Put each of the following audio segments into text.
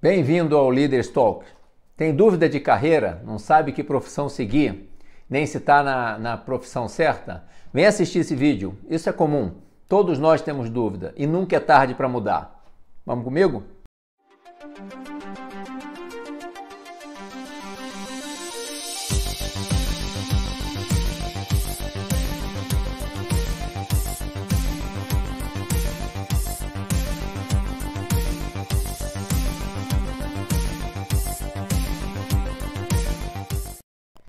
Bem-vindo ao Leaders Talk. Tem dúvida de carreira? Não sabe que profissão seguir? Nem se está na, na profissão certa? Vem assistir esse vídeo. Isso é comum. Todos nós temos dúvida e nunca é tarde para mudar. Vamos comigo?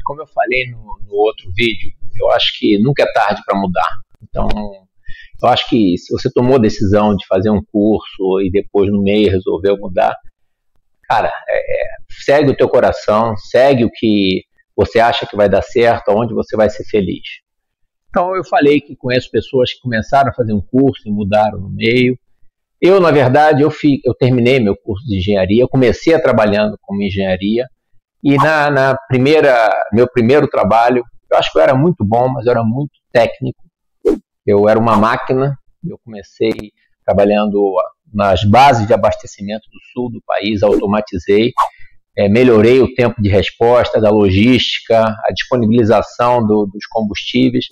Como eu falei no, no outro vídeo, eu acho que nunca é tarde para mudar. Então, eu acho que se você tomou a decisão de fazer um curso e depois no meio resolveu mudar, cara, é, é, segue o teu coração, segue o que você acha que vai dar certo, onde você vai ser feliz. Então eu falei que conheço pessoas que começaram a fazer um curso e mudaram no meio. Eu, na verdade, eu, fi, eu terminei meu curso de engenharia, eu comecei trabalhando como engenharia, e na, na, primeira, meu primeiro trabalho, eu acho que eu era muito bom, mas eu era muito técnico. Eu era uma máquina. Eu comecei trabalhando nas bases de abastecimento do sul do país, automatizei, é, melhorei o tempo de resposta da logística, a disponibilização do, dos combustíveis.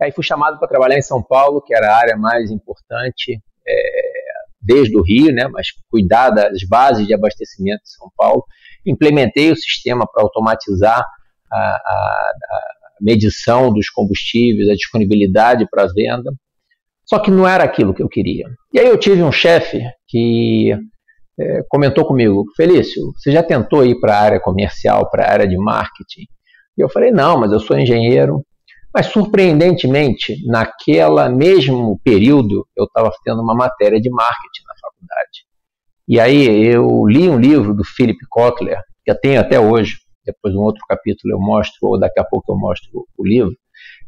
Aí fui chamado para trabalhar em São Paulo, que era a área mais importante é, desde o Rio, né, mas cuidar das bases de abastecimento de São Paulo implementei o sistema para automatizar a, a, a, medição dos combustíveis, a disponibilidade para venda. Só que não era aquilo que eu queria. E aí eu tive um chefe que é, comentou comigo, Felício, você já tentou ir para a área comercial, para a área de marketing? E eu falei, não, mas eu sou engenheiro. Mas surpreendentemente, naquela mesmo período, eu estava tendo uma matéria de marketing na faculdade. E aí eu li um livro do Philip Kotler, que eu tenho até hoje, depois um outro capítulo eu mostro, ou daqui a pouco eu mostro o livro.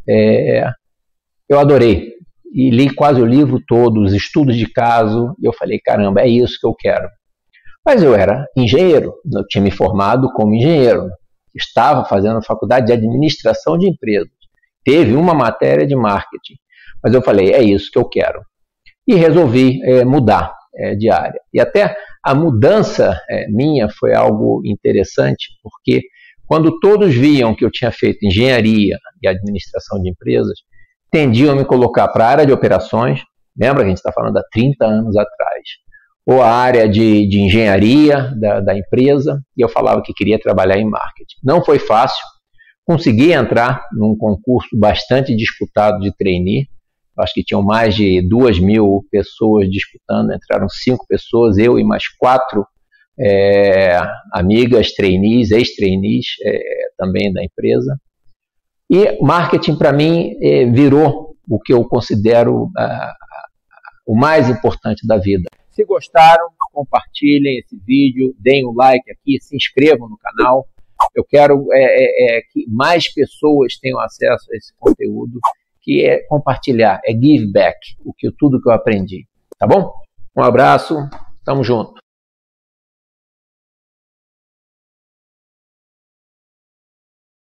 É, eu adorei. E li quase o livro todo, os estudos de caso, e eu falei, caramba, é isso que eu quero. Mas eu era engenheiro, eu tinha me formado como engenheiro, estava fazendo faculdade de administração de empresas, teve uma matéria de marketing, mas eu falei, é isso que eu quero. E resolvi é, mudar é, diária. E até a mudança é, minha foi algo interessante, porque quando todos viam que eu tinha feito engenharia e administração de empresas, tendiam a me colocar para a área de operações, lembra que a gente está falando há 30 anos atrás, ou a área de, de engenharia da, da empresa, e eu falava que queria trabalhar em marketing. Não foi fácil, consegui entrar num concurso bastante disputado de trainee, acho que tinham mais de duas mil pessoas disputando, entraram cinco pessoas, eu e mais quatro é, amigas, trainees, ex-trainees é, também da empresa. E marketing, para mim, é, virou o que eu considero o mais importante da vida. Se gostaram, compartilhem esse vídeo, deem um like aqui, se inscrevam no canal. Eu quero é, é, é que mais pessoas tenham acesso a esse conteúdo que é compartilhar, é give back, o que tudo que eu aprendi. Tá bom? Um abraço, tamo junto.